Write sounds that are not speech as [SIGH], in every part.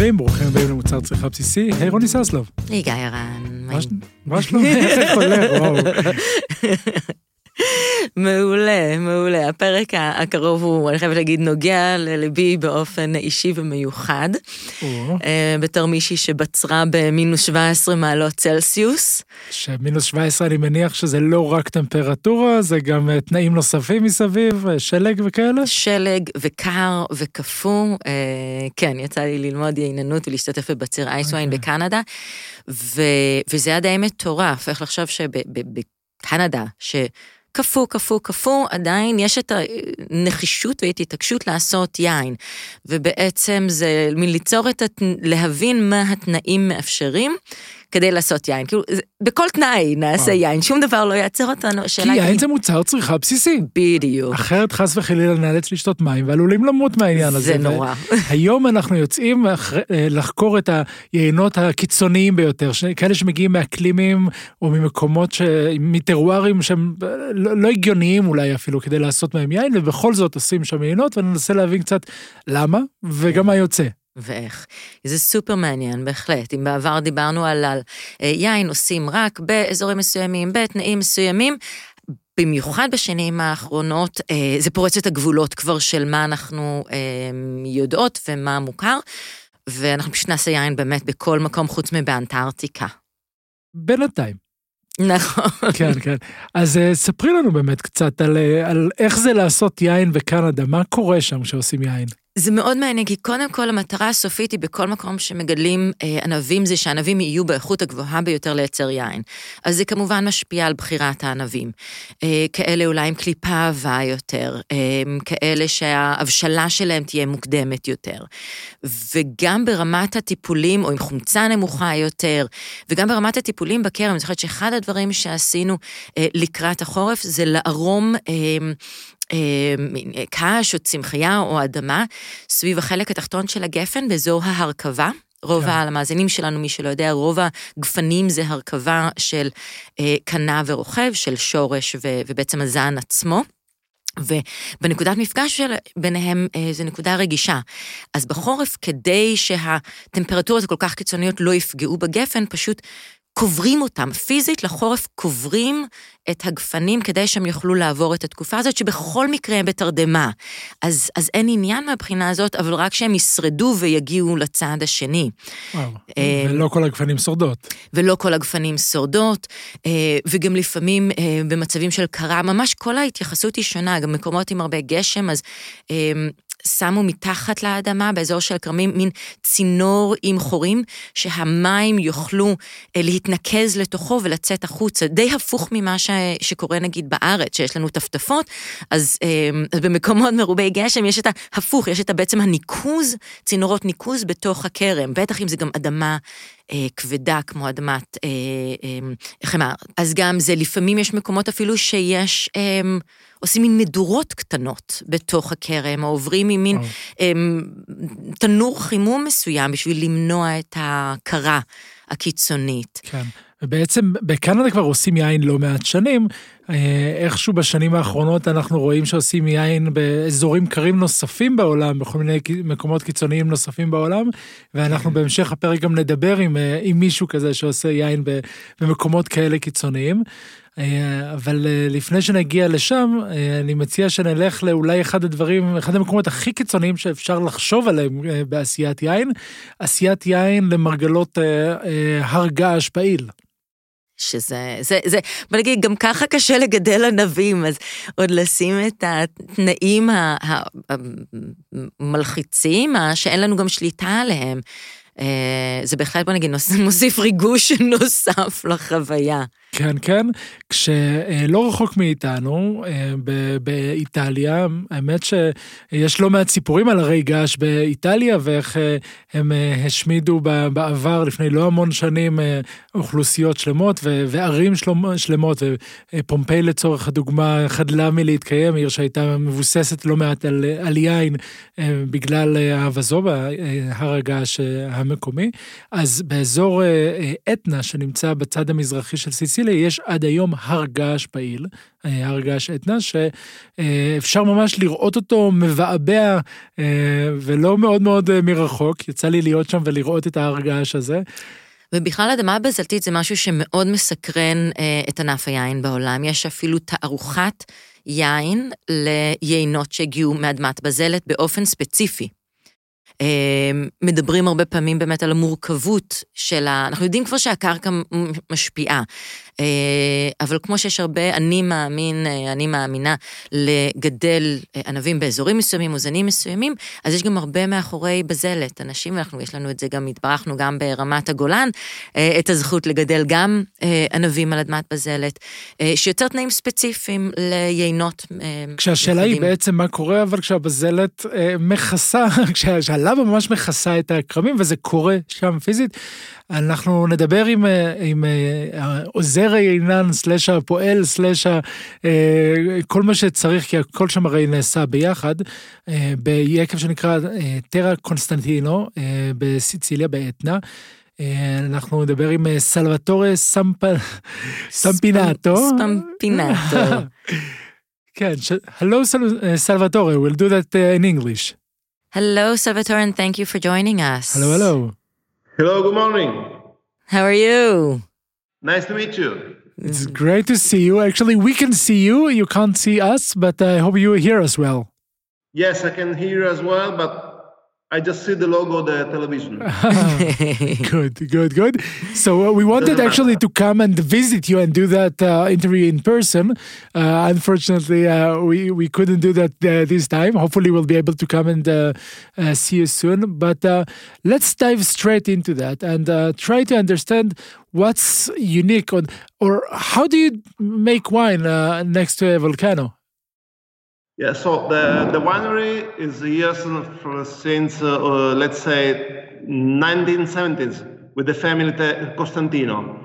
חברים, ברוכים הבאים למוצר צריכה בסיסי, היי רוני ססלוב. היי גיא הרן. מה שלומך? איך הולך? וואו. [LAUGHS] מעולה, מעולה. הפרק הקרוב הוא, אני חייבת להגיד, נוגע לליבי באופן אישי ומיוחד. אה, בתור מישהי שבצרה במינוס 17 מעלות צלסיוס. שמינוס 17 אני מניח שזה לא רק טמפרטורה, זה גם אה, תנאים נוספים מסביב, אה, שלג וכאלה? שלג וקר וקפוא. כן, יצא לי ללמוד יעיננות ולהשתתף בבציר אייסוויין. בקנדה, ו, וזה היה די מטורף, איך לחשוב שבקנדה, ש... קפוא, קפוא, קפוא, עדיין יש את הנחישות ואת התעקשות לעשות יין. ובעצם זה מין ליצור את, הת... להבין מה התנאים מאפשרים. כדי לעשות יין. כאילו, בכל תנאי נעשה יין, שום דבר לא יעצר אותנו. כי יין זה מוצר צריכה בסיסי. בדיוק. אחרת חס וחלילה נאלץ לשתות מים ועלולים למות מהעניין הזה. זה נורא. [LAUGHS] היום אנחנו יוצאים אה, לחקור את היינות הקיצוניים ביותר, כאלה שמגיעים מאקלימים או ממקומות, מטרוארים שהם אה, לא, לא הגיוניים אולי אפילו כדי לעשות מהם יין, ובכל זאת עושים שם יינות, וננסה להבין קצת למה וגם מה יוצא. ואיך. זה סופר מעניין, בהחלט. אם בעבר דיברנו על, על אה, יין עושים רק באזורים מסוימים, בתנאים מסוימים, במיוחד בשנים האחרונות, אה, זה פורץ את הגבולות כבר של מה אנחנו אה, יודעות ומה מוכר, ואנחנו פשוט נעשה יין באמת בכל מקום חוץ מבאנטארקטיקה. בינתיים. נכון. כן, כן. אז ספרי לנו באמת קצת על, על איך זה לעשות יין בקנדה, מה קורה שם כשעושים יין? זה מאוד מעניין, כי קודם כל המטרה הסופית היא בכל מקום שמגדלים אה, ענבים, זה שהענבים יהיו באיכות הגבוהה ביותר לייצר יין. אז זה כמובן משפיע על בחירת הענבים. אה, כאלה אולי עם קליפה עבה יותר, אה, כאלה שההבשלה שלהם תהיה מוקדמת יותר. וגם ברמת הטיפולים, או עם חומצה נמוכה יותר, וגם ברמת הטיפולים בכרם, אני זוכרת שאחד הדברים שעשינו לקראת החורף זה לערום אה, קש או צמחייה או אדמה סביב החלק התחתון של הגפן באזור ההרכבה. רוב כן. המאזינים שלנו, מי שלא יודע, רוב הגפנים זה הרכבה של אה, קנה ורוכב, של שורש ו, ובעצם הזן עצמו. ובנקודת מפגש של ביניהם אה, זו נקודה רגישה. אז בחורף, כדי שהטמפרטורות הכל כך קיצוניות לא יפגעו בגפן, פשוט קוברים אותם, פיזית לחורף קוברים את הגפנים כדי שהם יוכלו לעבור את התקופה הזאת, שבכל מקרה הם בתרדמה. אז, אז אין עניין מהבחינה הזאת, אבל רק שהם ישרדו ויגיעו לצד השני. וואו, אה, ולא כל הגפנים שורדות. ולא כל הגפנים שורדות, אה, וגם לפעמים אה, במצבים של קרה, ממש כל ההתייחסות היא שונה, גם מקומות עם הרבה גשם, אז שמו מתחת לאדמה, באזור של הכרמים, מין צינור עם חורים, שהמים יוכלו אה, להתנקז לתוכו ולצאת החוצה. די הפוך ממה ש... שקורה נגיד בארץ, שיש לנו טפטפות, אז, אה, אז במקומות מרובי גשם יש את ההפוך, יש את בעצם הניקוז, צינורות ניקוז בתוך הכרם, בטח אם זה גם אדמה אה, כבדה כמו אדמת אה, אה, חמר. אז גם זה, לפעמים יש מקומות אפילו שיש... אה, עושים מין מדורות קטנות בתוך הכרם, או עוברים עם מין הם, תנור חימום מסוים בשביל למנוע את הקרה הקיצונית. כן. ובעצם בקנדה כבר עושים יין לא מעט שנים, אה, איכשהו בשנים האחרונות אנחנו רואים שעושים יין באזורים קרים נוספים בעולם, בכל מיני מקומות קיצוניים נוספים בעולם, ואנחנו כן. בהמשך הפרק גם נדבר עם, אה, עם מישהו כזה שעושה יין במקומות כאלה קיצוניים. אה, אבל לפני שנגיע לשם, אני מציע שנלך לאולי אחד הדברים, אחד המקומות הכי קיצוניים שאפשר לחשוב עליהם בעשיית יין, עשיית יין למרגלות הר געש פעיל. שזה, זה, זה, בוא נגיד, גם ככה קשה לגדל ענבים, אז עוד לשים את התנאים המלחיצים, שאין לנו גם שליטה עליהם. אה, זה בהחלט, בוא נגיד, [LAUGHS] מוסיף ריגוש נוסף לחוויה. כן, כן. כשלא רחוק מאיתנו, אה, באיטליה, האמת שיש לא מעט סיפורים על הרי געש באיטליה ואיך אה, הם השמידו בעבר, לפני לא המון שנים, אוכלוסיות שלמות וערים שלמות, ופומפיי לצורך הדוגמה חדלה מלהתקיים, עיר שהייתה מבוססת לא מעט על, על יין בגלל האבזובה, הר הגעש המקומי. אז באזור אה, אתנה, שנמצא בצד המזרחי של סיציליה, יש עד היום הר געש פעיל, הר געש אתנה, שאפשר ממש לראות אותו מבעבע ולא מאוד מאוד מרחוק. יצא לי להיות שם ולראות את ההר געש הזה. ובכלל אדמה בזלתית זה משהו שמאוד מסקרן אה, את ענף היין בעולם. יש אפילו תערוכת יין ליינות שהגיעו מאדמת בזלת באופן ספציפי. אה, מדברים הרבה פעמים באמת על המורכבות של ה... אנחנו יודעים כבר שהקרקע משפיעה, אבל כמו שיש הרבה, אני מאמין, אה, אני מאמינה לגדל ענבים באזורים מסוימים או זנים מסוימים, אז יש גם הרבה מאחורי בזלת. אנשים, אנחנו, יש לנו את זה גם, התברכנו גם ברמת הגולן, את הזכות לגדל גם ענבים על אדמת בזלת, שיוצר תנאים ספציפיים ליינות. כשהשאלה היא בעצם מה קורה, אבל כשהבזלת מכסה, [LAUGHS] כשהלבה ממש מכסה את הכרמים, וזה קורה שם פיזית. אנחנו נדבר עם, אה, עם אה, עוזר היינן, סלאש הפועל, סלאש אה, כל מה שצריך, כי הכל שם הרי נעשה ביחד, ביקב שנקרא טרה קונסטנטינו בסיציליה, באתנה. אנחנו נדבר עם סלווטורה סמפינטו. סמפינטו. [LAUGHS] כן, hello Salvatore, we'll do that in English. Hello Salvatore and thank you for joining us. Hello, hello. Hello, good morning. How are you? Nice to meet you. It's great to see you. Actually, we can see you. You can't see us, but I hope you hear us well. Yes, I can hear you as well, but I just see the logo of the television. [LAUGHS] good, good, good. So uh, we wanted actually to come and visit you and do that uh, interview in person. Uh, unfortunately, uh, we we couldn't do that uh, this time. Hopefully, we'll be able to come and uh, see you soon. But let's dive straight into that and try to understand what's unique on or how do you make wine next to a volcano. Yeah, so the, the winery is here since, uh, let's say, 1970s with the family Costantino.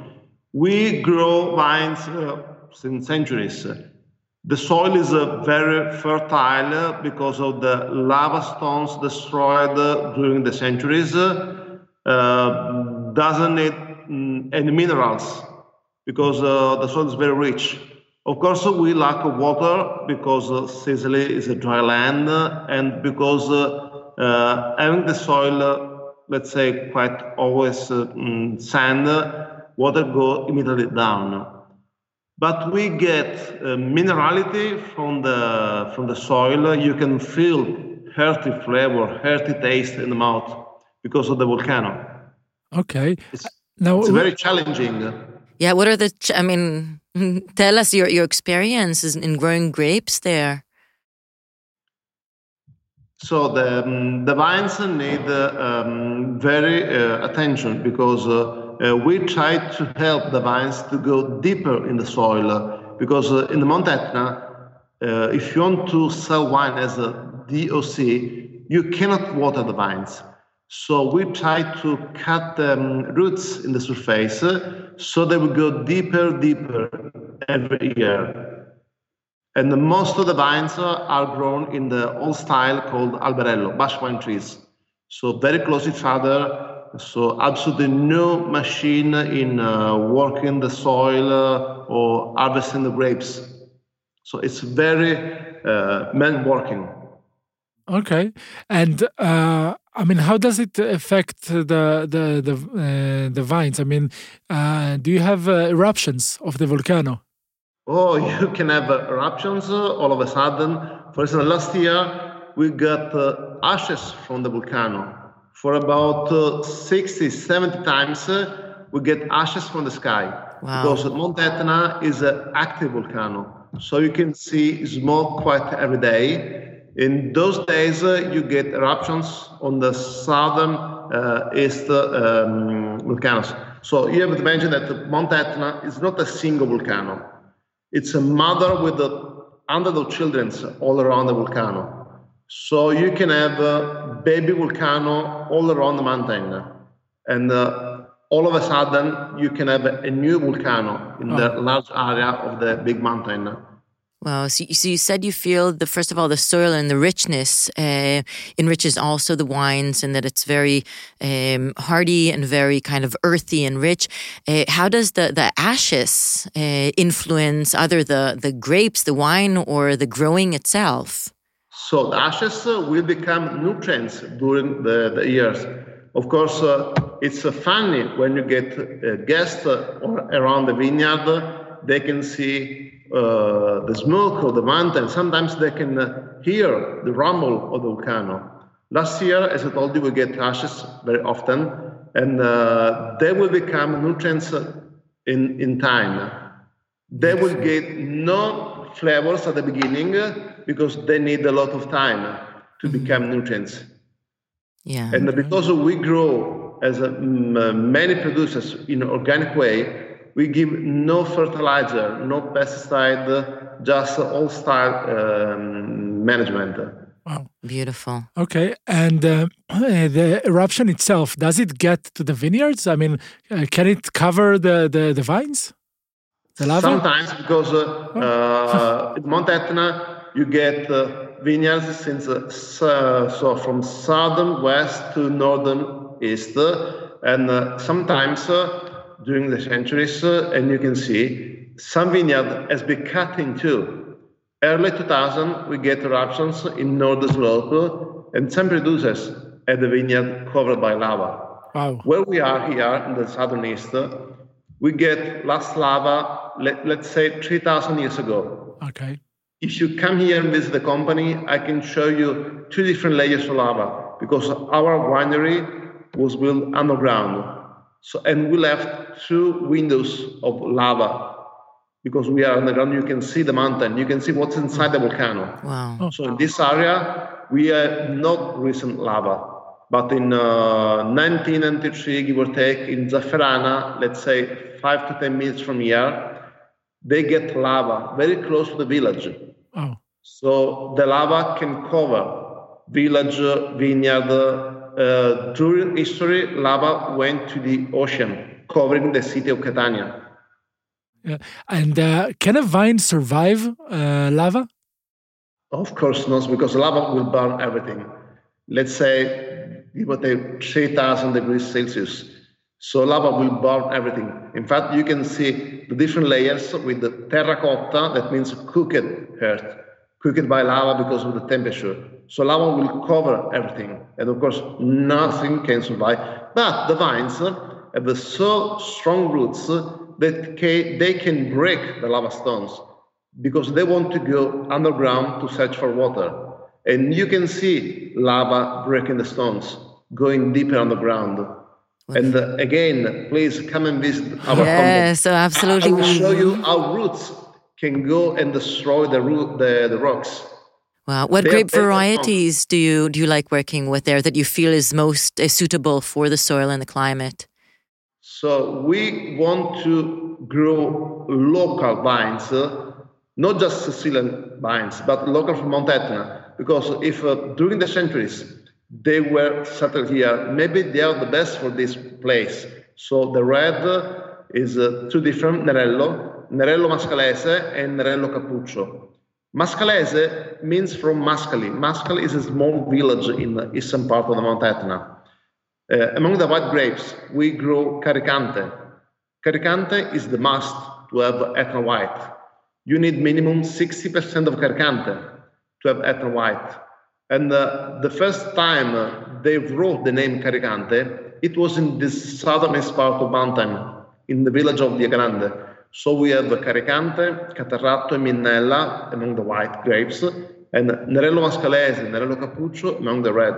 We grow vines uh, since centuries. The soil is uh, very fertile because of the lava stones destroyed during the centuries. Uh, doesn't need mm, any minerals because uh, the soil is very rich. Of course, we lack water because uh, Sicily is a dry land and because uh, uh, having the soil, uh, let's say, quite always uh, mm, sand, water go immediately down. But we get uh, minerality from the from the soil. You can feel hearty flavor, hearty taste in the mouth because of the volcano. Okay. It's, now it's very challenging. Yeah. What are the? I mean, [LAUGHS] Tell us your, your experiences in growing grapes there. So the, um, the vines need uh, um, very uh, attention because uh, uh we try to help the vines to go deeper in the soil because uh, in the Mount Etna, uh, if you want to sell wine as a DOC, you cannot water the vines. So we try to cut the um, roots in the surface so they will go deeper, deeper every year. And the, most of the vines are grown in the old style called alberello, bush wine trees. So very close each other. So absolutely no machine in uh, working the soil uh, or harvesting the grapes. So it's very uh, man working. Okay, and uh, I mean, how does it affect the the the uh, the vines? I mean, uh, do you have uh, eruptions of the volcano? Oh, [LAUGHS] you can have eruptions uh, all of a sudden. For instance, last year we got uh, ashes from the volcano. For about 60, 70 times, we get ashes from the sky. Wow. Because Mount Etna is an active volcano. So you can see smoke quite every day in those days, uh, you get eruptions on the southern uh, east um, volcanoes. So you have to mention that Mount Etna is not a single volcano. It's a mother with a hundred of children all around the volcano. So you can have a baby volcano all around the mountain. And uh, all of a sudden, you can have a, a new volcano in oh. the large area of the big mountain. Wow. So, so you said you feel the first of all the soil and the richness uh, enriches also the wines, and that it's very um, hardy and very kind of earthy and rich. Uh, how does the the ashes uh, influence either the the grapes, the wine, or the growing itself? So the ashes will become nutrients during the, the years. Of course, uh, it's uh, funny when you get uh, guests around the vineyard, they can see uh, the smoke of the mountain. Sometimes they can uh, hear the rumble of the volcano. Last year, as I told you, we get ashes very often, and uh, they will become nutrients in, in time. They will get no flavors at the beginning because they need a lot of time to mm-hmm. become nutrients. Yeah. And because we grow as a, many producers in an organic way, we give no fertilizer, no pesticide, just all style um, management. Wow, beautiful. Okay, and uh, [CLEARS THROAT] the eruption itself does it get to the vineyards? I mean, uh, can it cover the the, the vines? The lava? Sometimes, because uh, oh. uh, Mount Etna, you get uh, vineyards since uh, so from southern west to northern east, and sometimes during the centuries, uh, and you can see some vineyard has been cut in two. Early 2000, we get eruptions in northern slope, and some producers had the vineyard covered by lava. Wow. Where we are here in the southern east, we get last lava, let, let's say 3,000 years ago. Okay. If you come here and visit the company, I can show you two different layers of lava because our winery was built underground. So, and we left two windows of lava because we are underground. You can see the mountain. You can see what's inside the volcano. Wow. Oh. So in this area, we have not recent lava. But in uh, 1993, give or take, in Zafferana, let's say five to 10 minutes from here, they get lava very close to the village. Oh. So the lava can cover village, vineyard, uh, during history, lava went to the ocean, covering the city of Catania. Yeah. And uh, can a vine survive uh, lava? Of course not, because lava will burn everything. Let's say, give or take 3,000 degrees Celsius. So lava will burn everything. In fact, you can see the different layers with the terracotta, that means cooked earth, cooked by lava because of the temperature. So lava will cover everything. And of course, nothing can survive. But the vines have so strong roots that they can break the lava stones because they want to go underground to search for water. And you can see lava breaking the stones, going deeper underground. And uh, again, please come and visit our yeah, so absolutely. I will show you how roots can go and destroy the, root, the, the rocks. Wow. What grape varieties do you do you like working with there that you feel is most uh, suitable for the soil and the climate? So we want to grow local vines, uh, not just Sicilian vines, but local from Mount Etna. Because if uh, during the centuries they were settled here, maybe they are the best for this place. So the red is uh, two different Nerello, Nerello Mascalese and Nerello Cappuccio. Mascalese means from Mascali. Mascali is a small village in the eastern part of the Mount Etna. Uh, among the white grapes, we grow Caricante. Caricante is the must to have Etna white. You need minimum 60% of Caricante to have Etna white. And uh, the first time uh, they wrote the name Caricante, it was in the southernest part of mountain, in the village of Via Grande. So we have Caricante, Catarratto, and Minnella among the white grapes, and Nerello Mascalese, Nerello Capuccio among the red.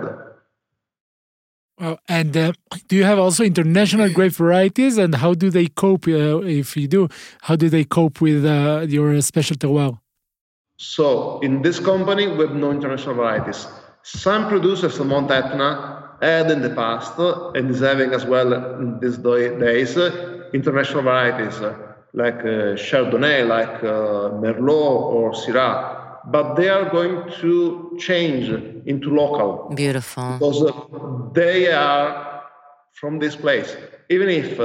Well, and uh, do you have also international grape varieties, and how do they cope? Uh, if you do, how do they cope with uh, your special terroir? So, in this company, we have no international varieties. Some producers of Mount Etna had in the past, and is having as well in these days, international varieties like uh, Chardonnay, like uh, Merlot or Syrah, but they are going to change into local. Beautiful. Because uh, they are from this place. Even if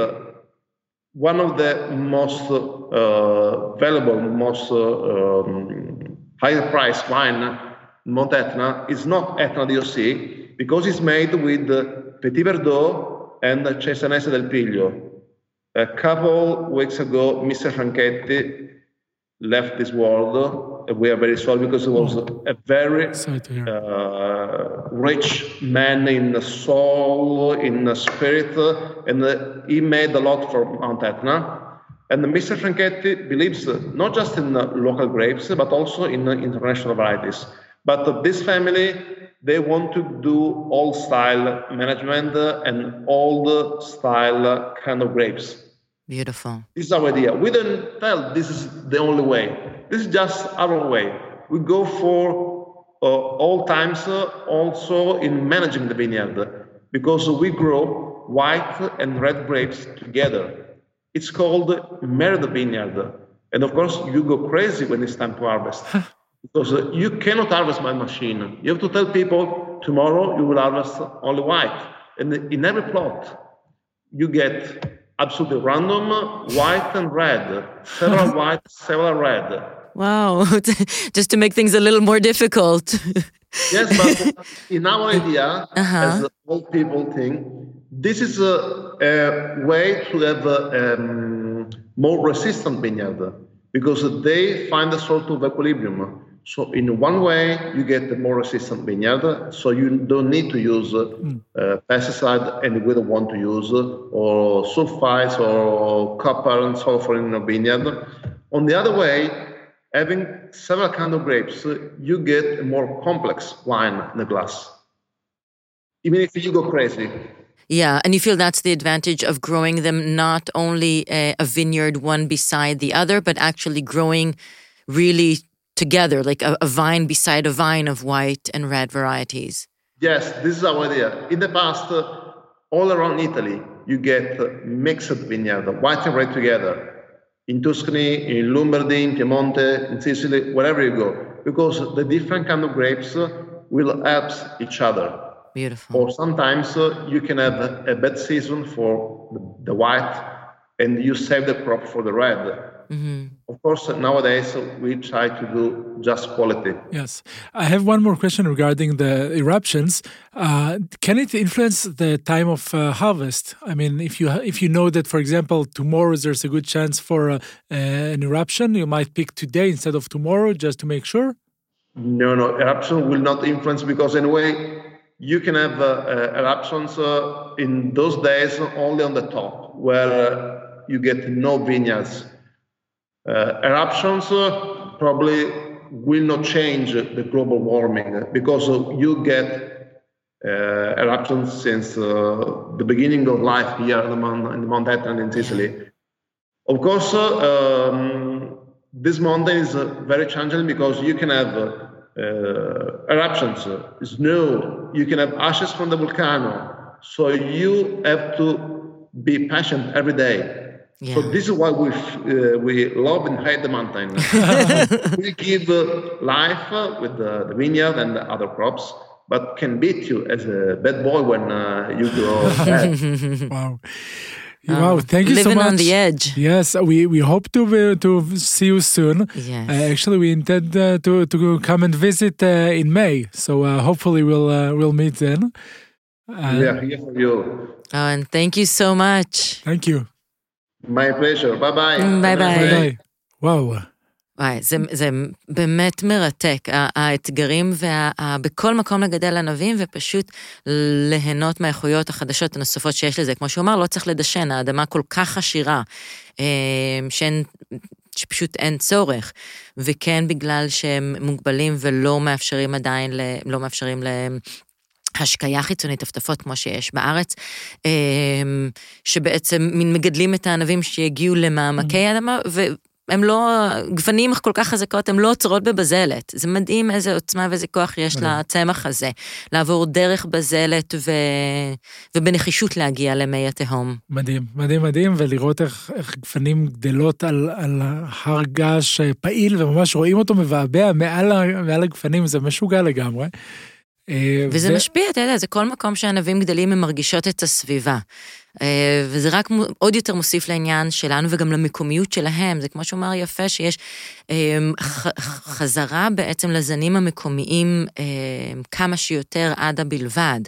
one of the most uh, valuable, most uh, um, higher price wine, Mount Etna, is not Etna DOC because it's made with Petit Verdot and Cesanese del Piglio. A couple weeks ago, Mr. Franchetti left this world. We are very sorry because he was a very uh, rich man in the soul, in the spirit, and he made a lot for Mount Etna. And Mr. Franchetti believes not just in local grapes, but also in international varieties. But this family, they want to do old style management and old style kind of grapes. Beautiful. This is our idea. We don't tell this is the only way. This is just our way. We go for uh, all times uh, also in managing the vineyard because we grow white and red grapes together. It's called married vineyard. And of course, you go crazy when it's time to harvest [LAUGHS] because uh, you cannot harvest by machine. You have to tell people tomorrow you will harvest only white. And in every plot, you get absolutely random, white and red, several [LAUGHS] white, several red. Wow, [LAUGHS] just to make things a little more difficult. [LAUGHS] yes, but in our idea, uh-huh. as old people think, this is a, a way to have a, um, more resistant vineyard because they find a sort of equilibrium. So in one way, you get a more resistant vineyard. So you don't need to use mm. uh, pesticide, and we don't want to use or sulfites or copper and sulfur in a vineyard. On the other way, having several kind of grapes, you get a more complex wine in the glass. Even if you go crazy. Yeah, and you feel that's the advantage of growing them not only a, a vineyard one beside the other, but actually growing really together, like a, a, vine beside a vine of white and red varieties. Yes, this is our idea. In the past, uh, all around Italy, you get mixed vineyard, white and red together. In Tuscany, in Lombardy, in Piemonte, in Sicily, wherever you go, because the different kind of grapes will help each other. Beautiful. Or sometimes uh, you can have a bad season for the, the white, and you save the crop for the red Mm-hmm. Of course, nowadays we try to do just quality. Yes. I have one more question regarding the eruptions. Uh, can it influence the time of uh, harvest? I mean, if you if you know that, for example, tomorrow there's a good chance for uh, an eruption, you might pick today instead of tomorrow just to make sure. No, no, eruption will not influence because anyway, you can have uh, uh, eruptions uh, in those days only on the top where you get no vineyards eruptions uh, probably will not change the global warming because you get uh, eruptions since the beginning of life here in the, Mount, in the Mount Etna in Sicily. Of course, um, this mountain is very challenging because you can have uh, eruptions, snow, you can have ashes from the volcano. So you have to be patient every day. Yeah. So this is why we uh, we love and hate the mountain. [LAUGHS] we give uh, life uh, with the, the, vineyard and the other crops, but can beat you as a bad boy when uh, you grow bad. [LAUGHS] wow. Um, wow, thank you so much. Living on the edge. Yes, we, we hope to to see you soon. Yes. Uh, actually, we intend uh, to to come and visit uh, in May, so uh, hopefully we'll uh, we'll meet then. yeah, here for you. Oh, and thank you so much. Thank you. My pleasure, ביי ביי. ביי ביי. וואו. וואי, זה, זה באמת מרתק, האתגרים וה, בכל מקום לגדל ענבים ופשוט ליהנות מהאיכויות החדשות הנוספות שיש לזה. כמו שהוא אמר, לא צריך לדשן, האדמה כל כך עשירה, אה, שאין, שפשוט אין צורך. וכן בגלל שהם מוגבלים ולא מאפשרים עדיין, לא מאפשרים להם השקיה חיצונית, טפטפות כמו שיש בארץ, אמ, שבעצם מין מגדלים את הענבים שיגיעו למעמקי mm. אדמה, והם לא, גוונים כל כך חזקות, הן לא עוצרות בבזלת. זה מדהים איזה עוצמה ואיזה כוח יש לצמח הזה, לעבור דרך בזלת ו... ובנחישות להגיע למי התהום. מדהים, מדהים, מדהים, ולראות איך, איך גוונים גדלות על, על הר געש פעיל, וממש רואים אותו מבעבע מעל, מעל הגוונים, זה משוגע לגמרי. אה, וזה ו... משפיע, אתה יודע, זה כל מקום שענבים גדלים, הם מרגישות את הסביבה. אה, וזה רק עוד יותר מוסיף לעניין שלנו וגם למקומיות שלהם. זה כמו שאומר יפה, שיש אה, חזרה בעצם לזנים המקומיים כמה שיותר עדה בלבד.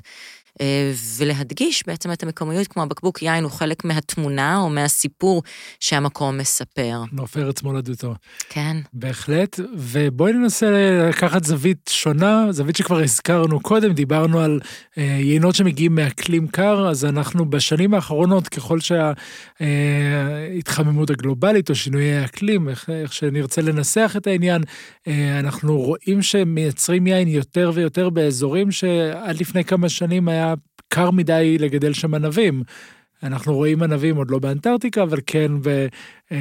אה, ולהדגיש בעצם את המקומיות, כמו הבקבוק יין הוא חלק מהתמונה או מהסיפור שהמקום מספר. נוף ארץ מולדתו. כן. בהחלט, ובואי ננסה לקחת זווית שונה, זווית שכבר הזכרנו קודם, דיברנו על אה, יינות שמגיעים מאקלים קר, אז אנחנו בשנים האחרונות, ככל שההתחממות אה, הגלובלית או שינויי האקלים, איך, איך שנרצה לנסח את העניין, אנחנו רואים שמייצרים יין יותר ויותר באזורים שעד לפני כמה שנים היה קר מדי לגדל שם ענבים. אנחנו רואים ענבים עוד לא באנטארקטיקה, אבל כן, ו, אה,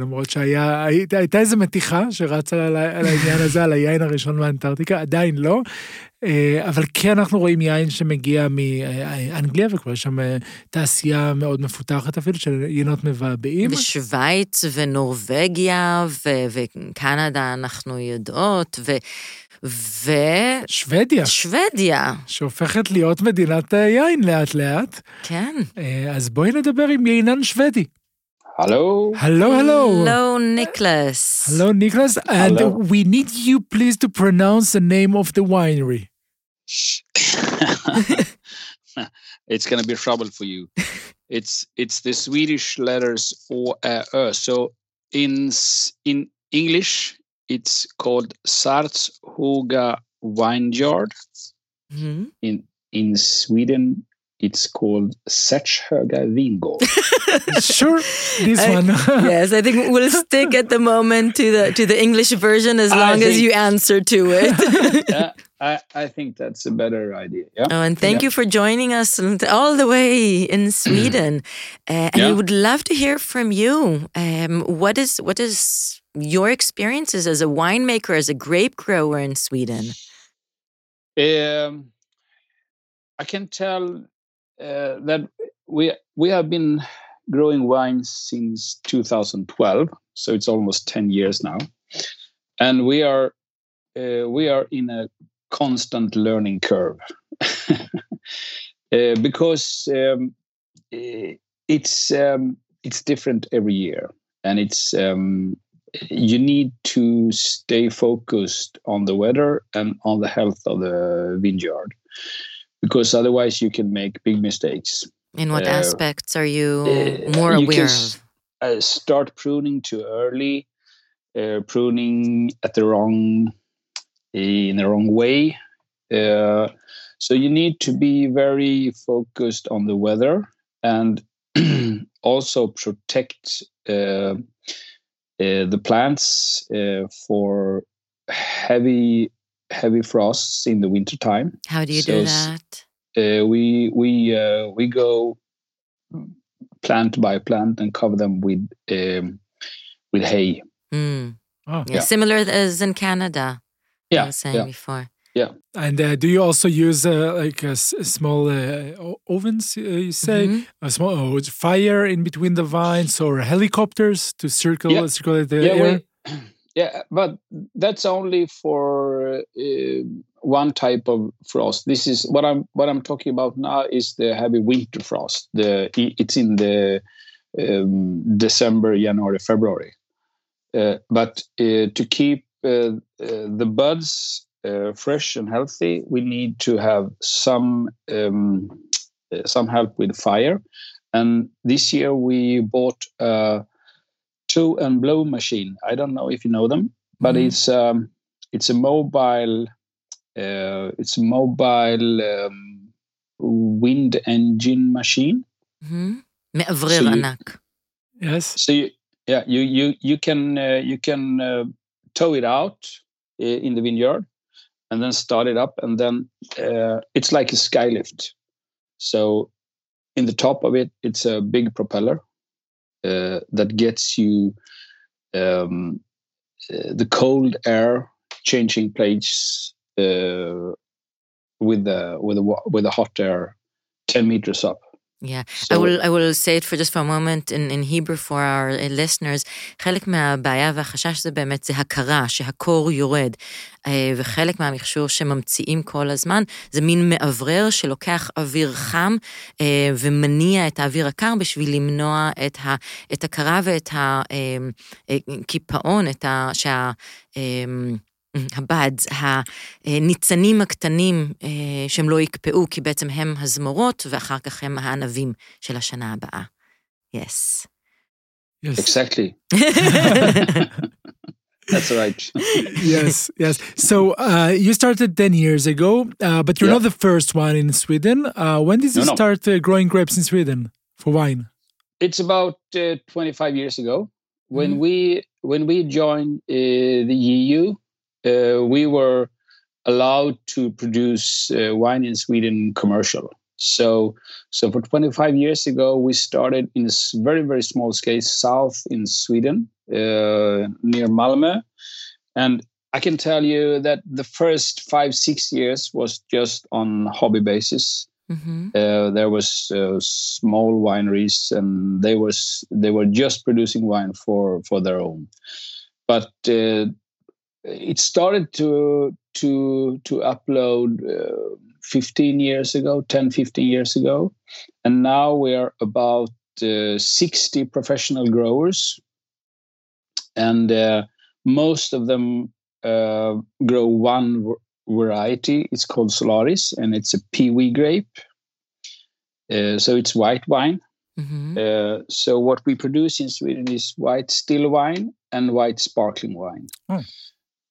למרות שהייתה הייתה איזו מתיחה שרצה על, על העניין הזה, על היין הראשון באנטארקטיקה, עדיין לא. אה, אבל כן אנחנו רואים יין שמגיע מאנגליה, וכבר יש שם אה, תעשייה מאוד מפותחת אפילו, של יינות מבעבעים. ושווייץ ונורבגיה וקנדה אנחנו יודעות, ו... ו... שוודיה. שוודיה. שהופכת להיות מדינת יין לאט לאט. כן. אז בואי נדבר עם יינן שוודי. Hello. Hello, hello. Hello, Nicholas. Hello, Nicholas. And Hello. we need you, please, to pronounce the name of the winery. it's going to be trouble for you. It's it's the Swedish letters O Ä Ö. So in in English, it's called Sartshoga Vineyard. Mm-hmm. In in Sweden, it's called Sätshöga Vingård. [LAUGHS] sure, this I, one. [LAUGHS] yes, I think we'll stick at the moment to the to the English version as I long as you answer to it. [LAUGHS] yeah, I, I think that's a better idea. Yeah. Oh, and thank Yeah. you for joining us all the way in [CLEARS THROAT] Sweden. Uh, and we would love to hear from you. Um, what is what is your experiences as a winemaker, as a grape grower in Sweden? Um, I can tell uh, that we we have been growing wines since 2012, so it's almost 10 years now, and we are uh, we are in a constant learning curve. Uh, [LAUGHS] because um, it's um, it's different every year, and it's um, you need to stay focused on the weather and on the health of the vineyard because otherwise you can make big mistakes In what Uh, aspects are you uh, more you aware of? uh, start pruning too early uh, pruning at the wrong in the wrong way uh, so you need to be very focused on the weather and [CLEARS THROAT] also protect the plants uh, for heavy heavy frosts in the winter time How do you so do that? uh, we we uh, we go plant by plant and cover them with um, with hay. Mm. Oh. Yeah, Yeah. Similar as in Canada. Yeah, I was saying yeah. before. And uh, do you also use uh, like a s- small uh, ovens, uh, you say? Mhm. A small oh, fire in between the vines or helicopters to circle, Yeah. circulate the yeah, air? [CLEARS THROAT] yeah, but that's only for uh, one type of frost. This is what I'm what I'm talking about now is the heavy winter frost. The it's in the um, December, January, February. Uh, but uh, to keep uh, uh, the buds uh, fresh and healthy, we need to have some um, uh, some help with fire. And this year we bought a tow and blow machine. I don't know if you know them, but Mhm. it's um, it's a mobile uh, it's a mobile um, wind engine machine. Mhm. מאוורר So you- ענק. Yes. So you, yeah, you you you can uh, you can uh, tow it out uh, in the vineyard, and then start it up, and then uh, it's like a sky lift. So in the top of it, it's a big propeller uh, that gets you um, uh, the cold air changing place uh, with the with the with the hot air ten meters up. Yeah, So- I will I will say it for just for a moment in, in Hebrew for our uh, listeners. חלק מהבעיה והחשש זה באמת זה הכרה, שהקור יורד. אה, וחלק מהמכשור שממציאים כל הזמן זה מין מאוורר שלוקח אוויר חם אה, ומניע את האוויר הקר בשביל למנוע את, ה, את הקרה ואת הקיפאון, את ה... שה... אה, הבאדס, הניצנים הקטנים אה, שהם לא יקפאו, כי בעצם הם הזמורות, ואחר כך הם הענבים של השנה הבאה. Yes. Yes. Exactly. [LAUGHS] That's right. yes, yes. So uh, you started 10 years ago, uh, but you're Yeah. not the first one in Sweden. Uh, when did you No, no. start uh, growing grapes in Sweden for wine? It's about uh, 25 years ago when Mhm. we when we joined uh, the EU. uh, we were allowed to produce uh, wine in Sweden commercial. So, so for 25 years ago, we started in a very very small scale south in Sweden, uh, near Malmö, and I can tell you that the first five six years was just on hobby basis Mhm. uh, there was uh, small wineries and they was they were just producing wine for for their own but uh, it started to to to upload uh, 15 years ago 10 15 years ago and now we are about uh, 60 professional growers and uh, most of them uh, grow one v- variety it's called solaris and it's a peewee grape uh, so it's white wine. Mhm. Uh, so what we produce in Sweden is white still wine and white sparkling wine. Oh.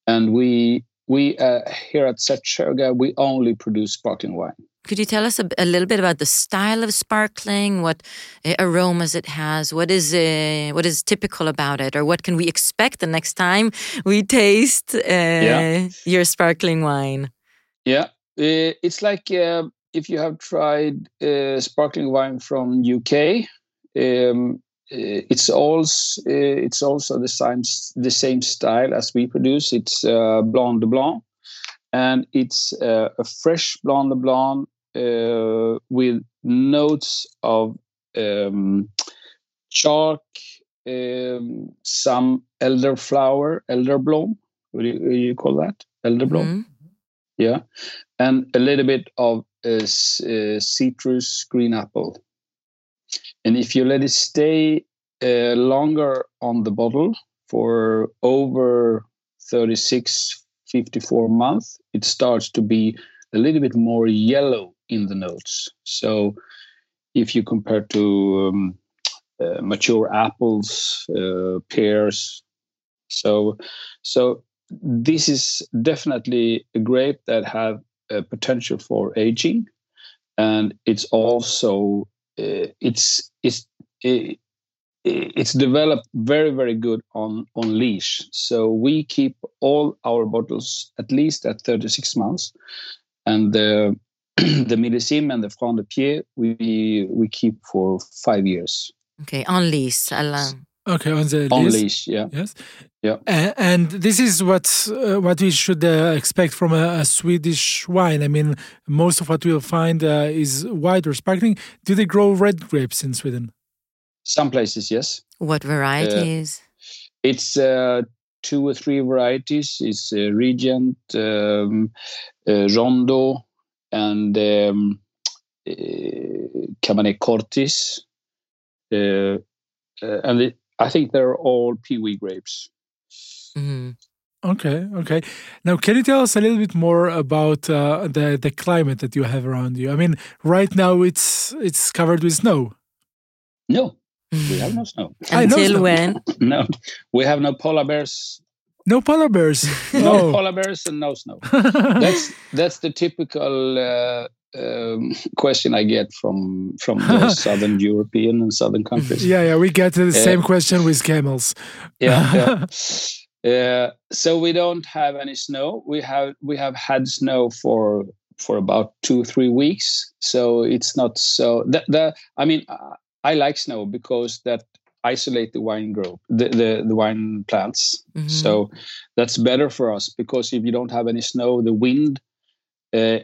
And we we uh, here at Setshöga we only produce sparkling wine. Could you tell us a, a little bit about the style of sparkling, what uh, aromas it has, what is uh, what is typical about it, or what can we expect the next time we taste uh, Yeah. your sparkling wine? Yeah, uh, it's like uh, if you have tried uh, sparkling wine from UK. Um, it's also uh, it's also the same the same style as we produce. It's uh, Blanc de Blanc, and it's uh, a fresh Blanc de Blanc uh, with notes of um, chalk, um, some elderflower, elderblom. What do you, what do you call that? Elderblom Mhm. yeah, and a little bit of uh, uh, citrus green apple. And if you let it stay uh, longer on the bottle for over 36, 54 months, it starts to be a little bit more yellow in the notes. So if you compare to um, uh, mature apples, uh, pears, so so this is definitely a grape that have a potential for aging and it's also Uh, it's it's it, it's developed very very good on on leash. So we keep all our bottles at least at 36 months. And the [CLEARS THROAT] the millésime and the franc de pied we we keep for five years. Okay, on lease. I'll, Okay, on the on list. leash yeah Yes. Yeah. A- and this is what uh, what we should uh, expect from a, a Swedish wine. I mean, most of what we'll find uh, is white or sparkling. Do they grow red grapes in Sweden? some places yes what varieties? It's uh, two or three varieties. It's uh, Regent, um, uh, Rondo, and um, uh, Cabernet Cortis. Uh, uh, and it, I think they're all peewee grapes. Mm-hmm. Okay, okay. Now, can you tell us a little bit more about uh, the the climate that you have around you? I mean, right now it's it's covered with snow. No, we have no snow. I know Until so. when? [LAUGHS] No, we have no polar bears. No polar bears. [LAUGHS] No Oh. polar bears and no snow. [LAUGHS] that's that's the typical uh, um, [LAUGHS] question I get from from the [LAUGHS] southern European and southern countries. [LAUGHS] yeah, yeah. We get the Uh, same question with camels. yeah, yeah. Uh, so we don't have any snow. We have we have had snow for for about two three weeks. So it's not so. The, the I mean, uh, I like snow because that isolate the wine grow the the, the wine plants. Mhm. So that's better for us because if you don't have any snow, the wind. Uh,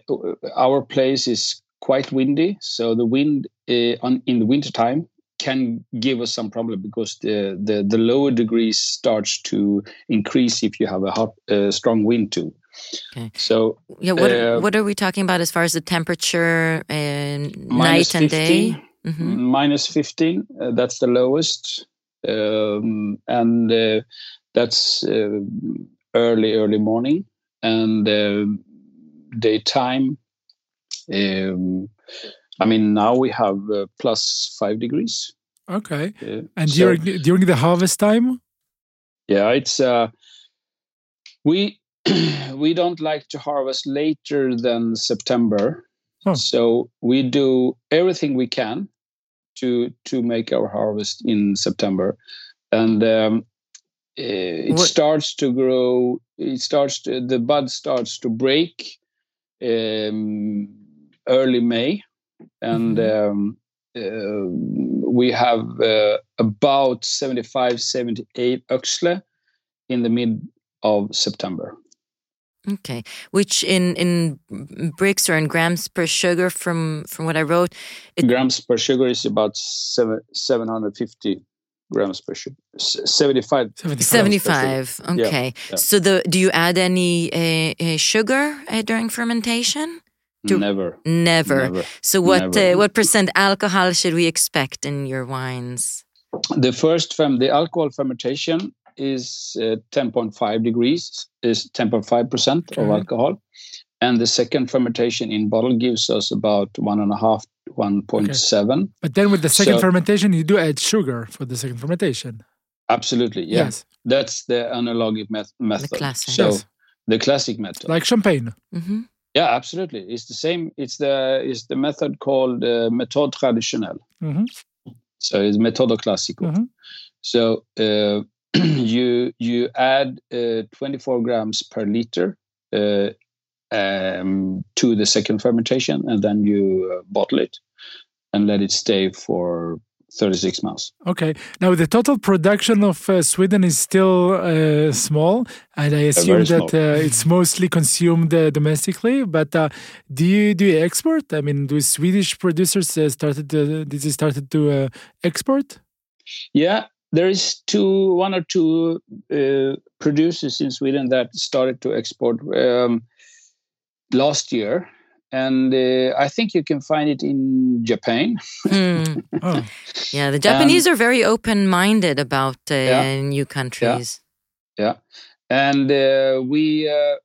our place is quite windy, so the wind uh, on in the winter time can give us some problem because the, the, the lower degrees starts to increase if you have a hot, uh, strong wind too. Okay. So Yeah, what Uh, what are we talking about as far as the temperature and night and day? 15, Mhm. minus 15 uh, that's the lowest um, and uh, that's uh, early early morning and uh, daytime. Um, i mean now we have uh, plus five degrees. Okay. uh, And so- during during the harvest time? yeah it's uh we [CLEARS THROAT] we don't like to harvest later than september. So we do everything we can to to make our harvest in september. And um, eh, it What- starts to grow it starts to, the bud starts to break um, early may. And um, uh, we have uh, about 75 78 oxle in the mid of september. Okay, which in in bricks or in grams per sugar from from what I wrote, It- grams per sugar is about seven, 750 grams per sugar S- 75 75. seventy per five. Yeah, Okay, yeah. so the do you add any uh, uh, sugar uh, during fermentation? Do- never Never. never So what Never. uh, what percent alcohol should we expect in your wines? the first fem the alcohol fermentation is uh, 10.5 degrees is 10.5 percent of Okay. alcohol and the second fermentation in bottle gives us about one and a half 1.7 But then with the second So- fermentation, you do add sugar for the second fermentation. absolutely yeah Yes. that's the analogic met- method classic. so Yes. the classic method Like champagne. hmm yeah absolutely it's the same it's the it's the method called uh, méthode traditionnelle hmm so it's metodo classico Mhm. so uh, [CLEARS THROAT] you you add uh, 24 grams per liter uh, um, to the second fermentation and then you uh, bottle it and let it stay for 36 months Okay. Now the total production of uh, Sweden is still uh, small, and I assume very that uh, it's mostly consumed uh, domestically. But uh, do you do you export? I mean, do Swedish producers uh, started? To, they started to uh, export? yeah there is two one or two uh, producers in sweden that started to export um, last year and uh, i think you can find it in japan Hmm. [LAUGHS] Oh, Yeah, the Japanese are very open minded about uh, Yeah. new countries. yeah and uh, we uh,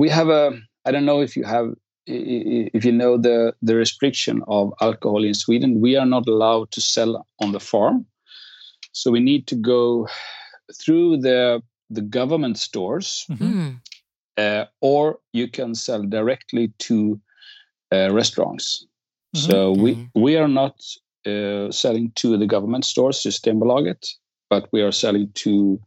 we have a i don't know if you have if you know the the restriction of alcohol in sweden we are not allowed to sell on the farm so we need to go through the the government stores Hmm. Uh, or you can sell directly to uh, restaurants so we we are not uh, selling to the government stores systembolaget but we are selling to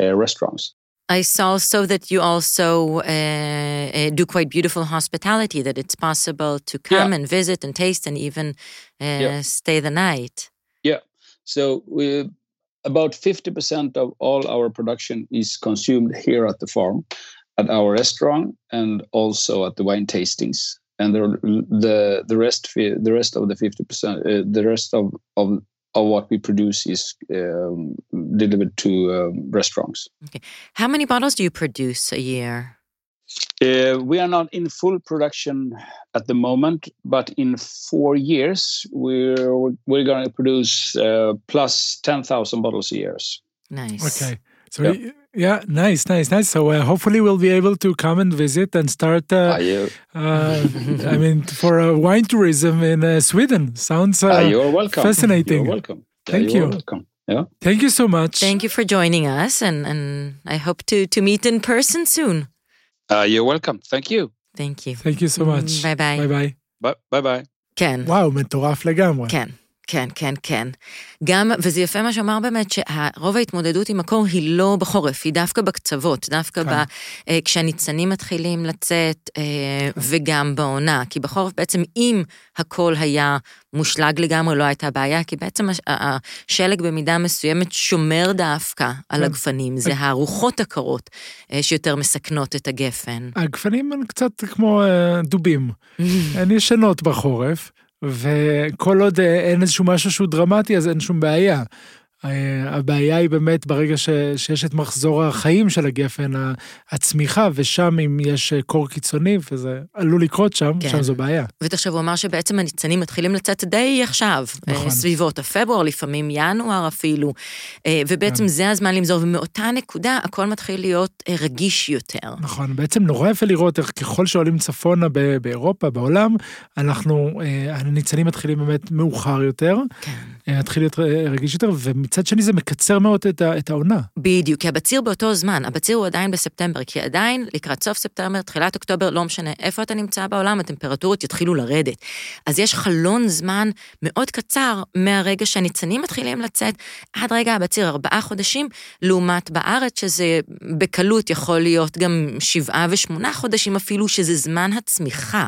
uh, restaurants I saw also that you also uh, uh, do quite beautiful hospitality, that it's possible to come Yeah. and visit and taste and even uh, Yeah. stay the night. Yeah. So we about 50% of all our production is consumed here at the farm, at our restaurant, and also at the wine tastings. And the the the rest the rest of the 50% uh, the rest of, of of what we produce is um, delivered to um, restaurants. How many bottles do you produce a year? Uh, we are not in full production at the moment, but in four years we're we're going to produce uh, plus ten thousand bottles a year. Nice. okay. So Yeah. y- yeah, nice, nice, nice. So uh, hopefully we'll be able to come and visit and start. Uh, Are you? uh, I [LAUGHS] mean, for uh, wine tourism in uh, Sweden sounds. Uh, Ah, you're welcome. fascinating. You're welcome. Yeah, Thank you're you. Welcome. Yeah. Thank you so much. Thank you for joining us, and, and I hope to, to meet in person soon. Uh, you're welcome. Thank you. Thank you. Thank you so much. Mm, bye-bye. ביי ביי. Bye bye. bye. כן, וואו, מטורף לגמרי. כן. כן, כן, כן. גם, וזה יפה מה שאמר באמת, שרוב ההתמודדות עם הקור היא לא בחורף, היא דווקא בקצוות, דווקא כן. ב, אה, כשהניצנים מתחילים לצאת, אה, וגם בעונה. כי בחורף בעצם אם הכל היה מושלג לגמרי, לא הייתה בעיה, כי בעצם הש- השלג במידה מסוימת שומר דווקא על כן. הגפנים. זה הרוחות הקרות אה, שיותר מסכנות את הגפן. הגפנים הם קצת כמו אה, דובים, [LAUGHS] הן ישנות בחורף, וכל עוד אה, אין איזשהו משהו שהוא דרמטי, אז אין שום בעיה. אה, הבעיה היא באמת ברגע ש, שיש את מחזור החיים של הגפן, הצמיחה, ושם אם יש אה, קור קיצוני, וזה עלול לקרות שם, כן. שם זו בעיה. ותחשב, הוא אמר שבעצם הניצנים מתחילים לצאת די עכשיו. נכון. נכון. סביבות הפברואר, לפעמים ינואר אפילו. אה, ובעצם כן. זה הזמן למזור, ומאותה נקודה הכל מתחיל להיות אה, רגיש יותר. נכון, בעצם נורא יפה לראות איך ככל שעולים צפונה באירופה, בעולם, אנחנו, אה, הניצנים מתחילים באמת מאוחר יותר, כן. אה, מתחיל להיות אה, רגיש יותר, ומצד שני זה מקצר מאוד את, ה- את העונה. בדיוק, כי הבציר באותו זמן, הבציר הוא עדיין בספטמבר, כי עדיין לקראת סוף ספטמבר, תחילת אוקטובר, לא משנה איפה אתה נמצא בעולם, הטמפרטורות יתחילו לרדת. אז יש חלון זמן מאוד קצר מהרגע שהניצנים מתחילים לצאת, עד רגע הבציר, ארבעה חודשים, לעומת בארץ, שזה בקלות יכול להיות גם שבעה ושמונה חודשים אפילו, שזה זמן הצמיחה.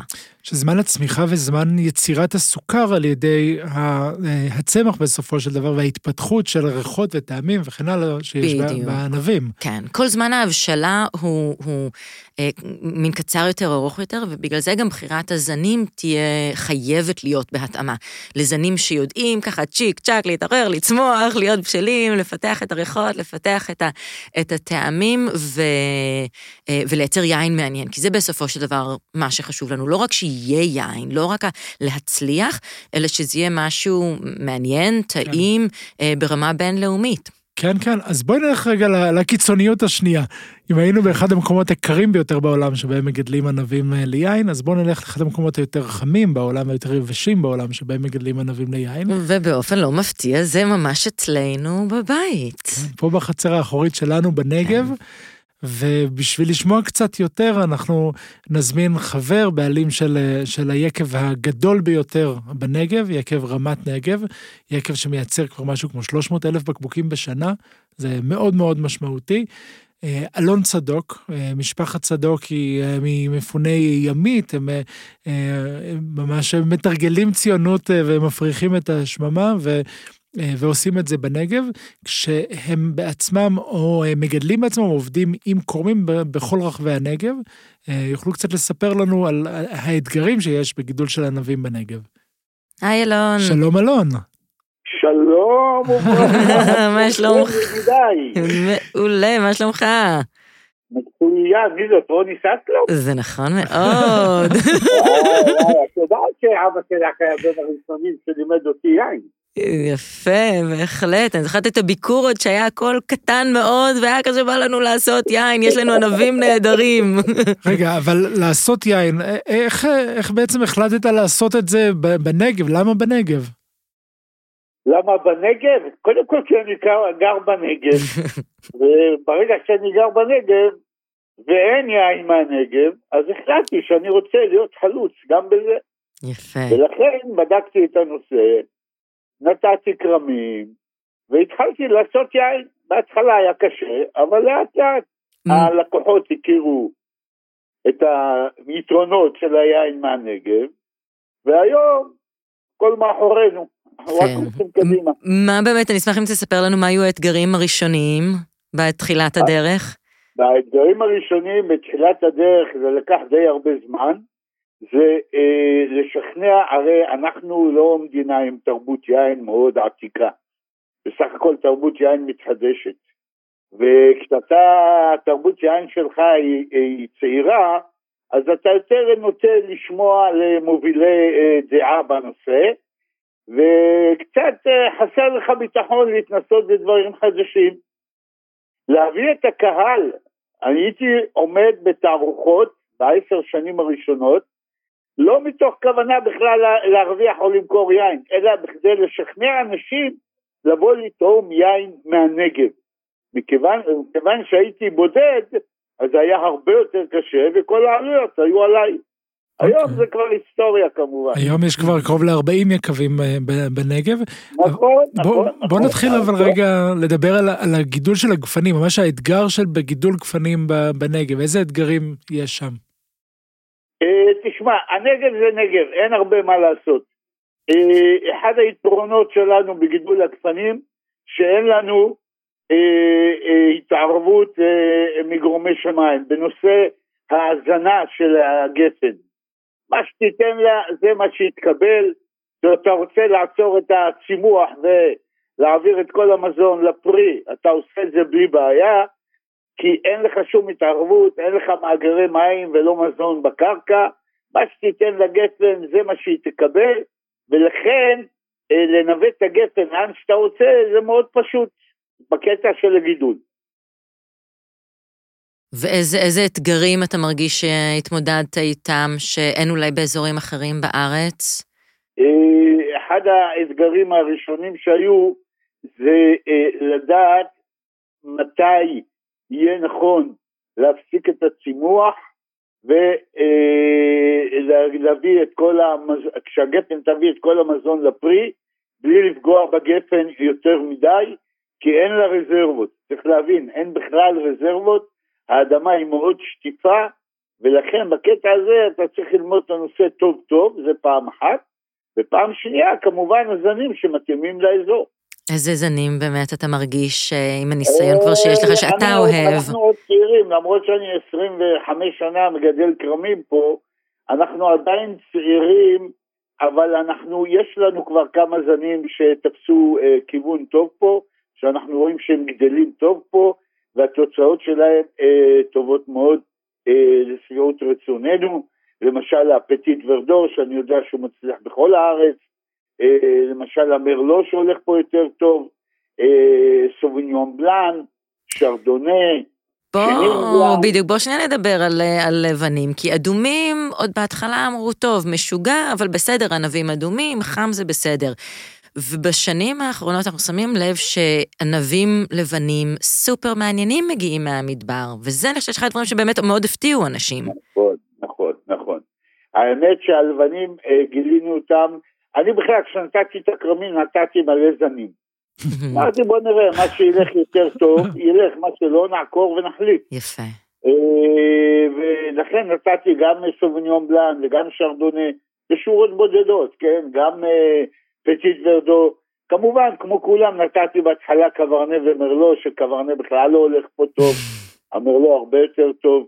שזמן הצמיחה וזמן יצירת הסוכר על ידי אה, הצמח בסופו של דבר, וההתפתחות של ריחות וטעמים וכן הלאה שיש בדיוק. בענבים. כן, כל זמן ההבשלה הוא, הוא אה, מין קצר יותר, ארוך יותר, ובגלל זה גם בחירת הזנים תהיה חייבת להיות בהתאמה. לזנים שיודעים ככה צ'יק צ'אק להתעורר, לצמוח, להיות בשלים, לפתח את הריחות, לפתח את, ה, את הטעמים ו, אה, ולייצר יין מעניין, כי זה בסופו של דבר מה שחשוב לנו. לא רק שיהיה יין, לא רק להצליח, אלא שזה יהיה משהו מעניין, טעים, אה, ברמה בינלאומית. כן, כן, אז בואי נלך רגע לקיצוניות השנייה. אם היינו באחד המקומות הקרים ביותר בעולם שבהם מגדלים ענבים אה, ליין, אז בואו נלך לאחד המקומות היותר חמים בעולם, היותר יבשים בעולם, שבהם מגדלים ענבים ליין. ובאופן לא מפתיע, זה ממש אצלנו בבית. פה בחצר האחורית שלנו בנגב, ובשביל לשמוע קצת יותר, אנחנו נזמין חבר, בעלים של, של היקב הגדול ביותר בנגב, יקב רמת נגב, יקב שמייצר כבר משהו כמו 300 אלף בקבוקים בשנה, זה מאוד מאוד משמעותי. אה, אלון צדוק, אה, משפחת צדוק היא אה, ממפוני ימית, הם ממש מתרגלים ציונות ומפריחים את השממה, ועושים את זה בנגב, כשהם בעצמם או אה, מגדלים בעצמם, או עובדים עם כורמים ב- בכל רחבי הנגב, אה, יוכלו קצת לספר לנו על האתגרים שיש בגידול של ענבים בנגב. היי אלון. שלום אלון. שלום [LAUGHS] וברכה. מה שלומך? מעולה, מה שלומך? מצוין, מי זאת? רוני סטלו? זה נכון מאוד. [LAUGHS] את יודעת שאבא שלך היה בין הראשונים שלימד אותי יין. יפה, בהחלט. אני זוכרת את הביקור עוד שהיה הכל קטן מאוד, והיה כזה בא לנו לעשות יין, יש לנו ענבים נהדרים. [LAUGHS] רגע, אבל לעשות יין, איך, איך בעצם החלטת לעשות את זה בנגב? למה בנגב? למה בנגב? קודם כל כי אני גר- גר בנגב, [LAUGHS] וברגע שאני גר בנגב ואין יין מהנגב, אז החלטתי שאני רוצה להיות חלוץ גם בזה. יפה. ולכן בדקתי את הנושא, נתתי כרמים, והתחלתי לעשות יין. בהתחלה היה קשה, אבל לאט לאט הלקוחות הכירו את היתרונות של היין מהנגב, והיום כל מאחורינו, אנחנו רק כן. הולכים קדימה. מה באמת, אני אשמח אם תספר לנו מה היו האתגרים הראשונים בתחילת הדרך. והאתגרים הראשונים בתחילת הדרך, זה לקח די הרבה זמן, זה אה, לשכנע, הרי אנחנו לא מדינה עם תרבות יין מאוד עתיקה, בסך הכל תרבות יין מתחדשת. וכשאתה, התרבות יין שלך היא, היא צעירה, אז אתה יותר נוטה לשמוע למובילי אה, דעה בנושא, וקצת אה, חסר לך ביטחון להתנסות בדברים חדשים. להביא את הקהל, אני הייתי עומד בתערוכות בעשר שנים הראשונות, לא מתוך כוונה בכלל לה- להרוויח או למכור יין, אלא בכדי לשכנע אנשים לבוא לטעום יין מהנגב. מכיוון, מכיוון שהייתי בודד, אז היה הרבה יותר קשה, וכל העלויות היו עליי. היום אוקיי. זה כבר היסטוריה כמובן. היום יש כבר קרוב ל-40 יקבים אה, בנגב. נכון, בוא, נכון. בוא נכון. נתחיל אבל. רגע לדבר על, הגידול של הגפנים, ממש האתגר של בגידול גפנים בנגב, איזה אתגרים יש שם? אה, תשמע, הנגב זה נגב, אין הרבה מה לעשות. אה, אחד היתרונות שלנו בגידול הגפנים, שאין לנו אה, התערבות מגורמי שמיים בנושא ההזנה של הגפן. מה שתיתן לה זה מה שיתקבל, ואתה רוצה לעצור את הצימוח ולהעביר את כל המזון לפרי, אתה עושה את זה בלי בעיה, כי אין לך שום התערבות, אין לך מאגרי מים ולא מזון בקרקע, מה שתיתן לגפן זה מה שהיא תקבל, ולכן אה, לנווט את הגפן לאן שאתה רוצה זה מאוד פשוט, בקטע של הגידול. ואיזה איזה אתגרים אתה מרגיש שהתמודדת איתם, שאין אולי באזורים אחרים בארץ? אה, אחד האתגרים הראשונים שהיו זה אה, לדעת מתי יהיה נכון להפסיק את הצימוח ולהביא את כל המזון, כשהגפן תביא את כל המזון לפרי, בלי לפגוע בגפן יותר מדי, כי אין לה רזרבות. צריך להבין, אין בכלל רזרבות, האדמה היא מאוד שטיפה, ולכן בקטע הזה אתה צריך ללמוד את הנושא טוב טוב, זה פעם אחת. ופעם שנייה, כמובן, הזנים שמתאימים לאזור. איזה זנים באמת אתה מרגיש אה, עם הניסיון כבר שיש לך, שאתה אוהב? אנחנו עוד צעירים, למרות שאני 25 שנה מגדל כרמים פה, אנחנו עדיין צעירים, אבל אנחנו, יש לנו כבר כמה זנים שתפסו אה, כיוון טוב פה, שאנחנו רואים שהם גדלים טוב פה, והתוצאות שלהם אה, טובות מאוד אה, לשביעות רצוננו. למשל הפטיט ורדור, שאני יודע שהוא מצליח בכל הארץ, אה, למשל המרלו שהולך פה יותר טוב, אה, סוביניון בלאן, שרדונה, בוא, שנים בדיוק, בוא שנייה נדבר על, אה, על לבנים, כי אדומים, עוד בהתחלה אמרו, טוב, משוגע, אבל בסדר, ענבים אדומים, חם זה בסדר. ובשנים האחרונות אנחנו שמים לב שענבים לבנים סופר מעניינים מגיעים מהמדבר, וזה אני חושבת שאחד הדברים שבאמת מאוד הפתיעו אנשים. נכון, נכון, נכון. האמת שהלבנים, אה, גילינו אותם, אני בכלל כשנתתי את הכרמים נתתי מלא זנים. [LAUGHS] אמרתי בוא נראה, מה שילך יותר טוב, ילך, מה שלא נעקור ונחליט. יפה. אה, ולכן נתתי גם סוביניון בלאן וגם שרדונה בשורות בודדות, כן? גם אה, פטיט ורדו. כמובן, כמו כולם, נתתי בהתחלה קברנה ומרלו, שקברנה בכלל לא הולך פה טוב, [LAUGHS] המרלו הרבה יותר טוב.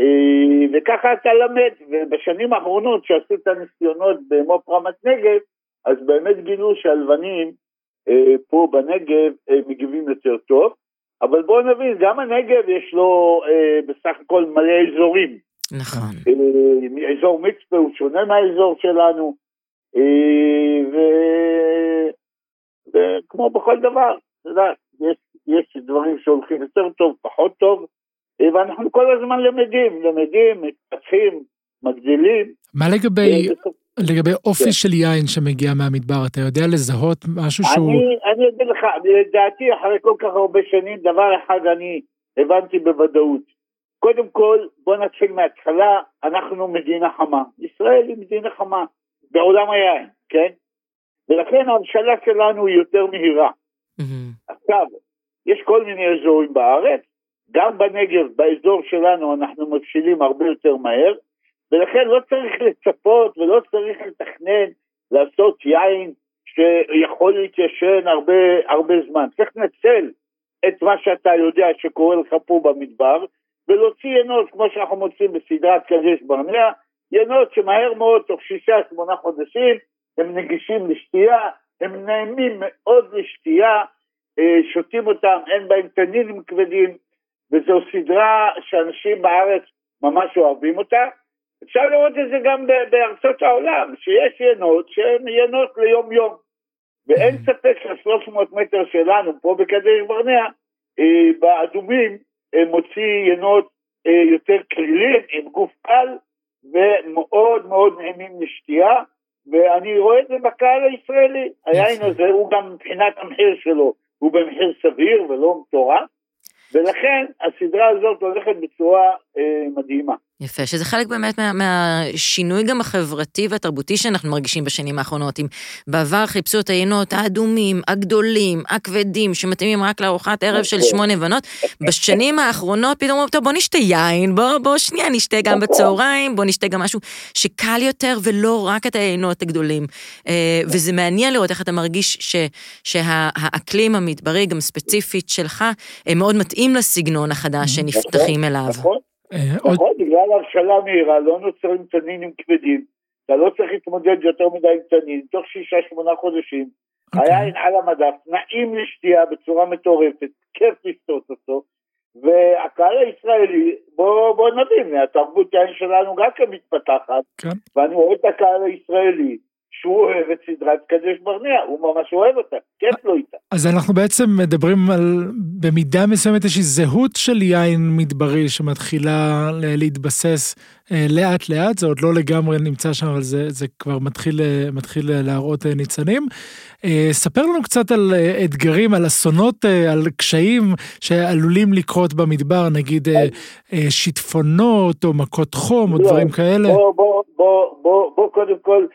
אה, וככה אתה למד, ובשנים האחרונות שעשו את הניסיונות במו"פ רמת נגב, אז באמת גילו שהלבנים אה, פה בנגב מגיבים יותר טוב. אבל בואו נבין, גם הנגב יש לו אה, בסך הכל מלא אזורים. נכון. אזור מצפה הוא שונה מהאזור שלנו, ו... וכמו בכל דבר, אתה יודע, יש, יש דברים שהולכים יותר טוב, פחות טוב, ואנחנו כל הזמן למדים, למדים, מתפתחים, מגדילים. מה לגבי, אה, לגבי אופי כן. של יין שמגיע מהמדבר, אתה יודע לזהות משהו שהוא... אני, אני אגיד לך, לדעתי אחרי כל כך הרבה שנים, דבר אחד אני הבנתי בוודאות. קודם כל, בוא נתחיל מההתחלה, אנחנו מדינה חמה. ישראל היא מדינה חמה בעולם היין, כן? ולכן ההבשלה שלנו היא יותר מהירה. מהמם. עכשיו, יש כל מיני אזורים בארץ, גם בנגב, באזור שלנו, אנחנו מבשילים הרבה יותר מהר, ולכן לא צריך לצפות ולא צריך לתכנן לעשות יין שיכול להתיישן הרבה, הרבה זמן. צריך לנצל את מה שאתה יודע שקורה לך פה במדבר, ולהוציא ינות כמו שאנחנו מוצאים בסדרת קדש ברנע, ינות שמהר מאוד, תוך שישה, שמונה חודשים, הם נגישים לשתייה, הם נעימים מאוד לשתייה, אה, שותים אותם, אין בהם תנינים כבדים, וזו סדרה שאנשים בארץ ממש אוהבים אותה. אפשר לראות את זה גם בארצות העולם, שיש ינות שהן ינות ליום יום. ואין ספק שה-300 מטר שלנו פה בקדש ברנע, אה, באדומים, אה, מוציא ינות אה, יותר כלילים, עם גוף קל, ומאוד מאוד נעימים לשתייה, ואני רואה את זה בקהל הישראלי. היין הזה הוא גם מבחינת המחיר שלו, הוא במחיר סביר ולא מטורף, ולכן הסדרה הזאת הולכת בצורה אה, מדהימה. יפה, שזה חלק באמת מה, מהשינוי גם החברתי והתרבותי שאנחנו מרגישים בשנים האחרונות. אם בעבר חיפשו את היינות האדומים, הגדולים, הכבדים, שמתאימים רק לארוחת ערב של. שמונה בנות, בשנים האחרונות פתאום אומרים, טוב, בוא נשתה יין, בוא, בוא שנייה נשתה גם בצהריים, בוא נשתה גם משהו שקל יותר ולא רק את היינות הגדולים. אה, וזה מעניין לראות איך אתה מרגיש ש, שהאקלים המדברי, גם ספציפית שלך, אה, מאוד מתאים לסגנון החדש שנפתחים אליו. נכון, אה, עוד, נכון, בגלל הבשלה מהירה לא נוצרים תנינים כבדים, אתה לא צריך להתמודד יותר מדי עם תנין, תוך שישה שמונה חודשים, אוקיי. היין על המדף, נעים לשתייה בצורה מטורפת, כיף לשתות אותו, והקהל הישראלי, בוא, בוא נבין, התרבות יין שלנו גם כן מתפתחת, כן. ואני רואה את הקהל הישראלי, שהוא אוהב את סדרת קדש ברנע, הוא ממש אוהב אותה, כיף לו איתה. אז אנחנו בעצם מדברים על, במידה מסוימת איזושהי זהות של יין מדברי שמתחילה להתבסס אה, לאט לאט, זה עוד לא לגמרי נמצא שם, אבל זה, זה כבר מתחיל, אה, מתחיל אה, להראות ניצנים. ספר לנו קצת על אתגרים, על אסונות, על קשיים שעלולים לקרות במדבר, נגיד שיטפונות או מכות חום או לא, דברים כאלה. בוא, בוא, בוא, בוא, בוא קודם כל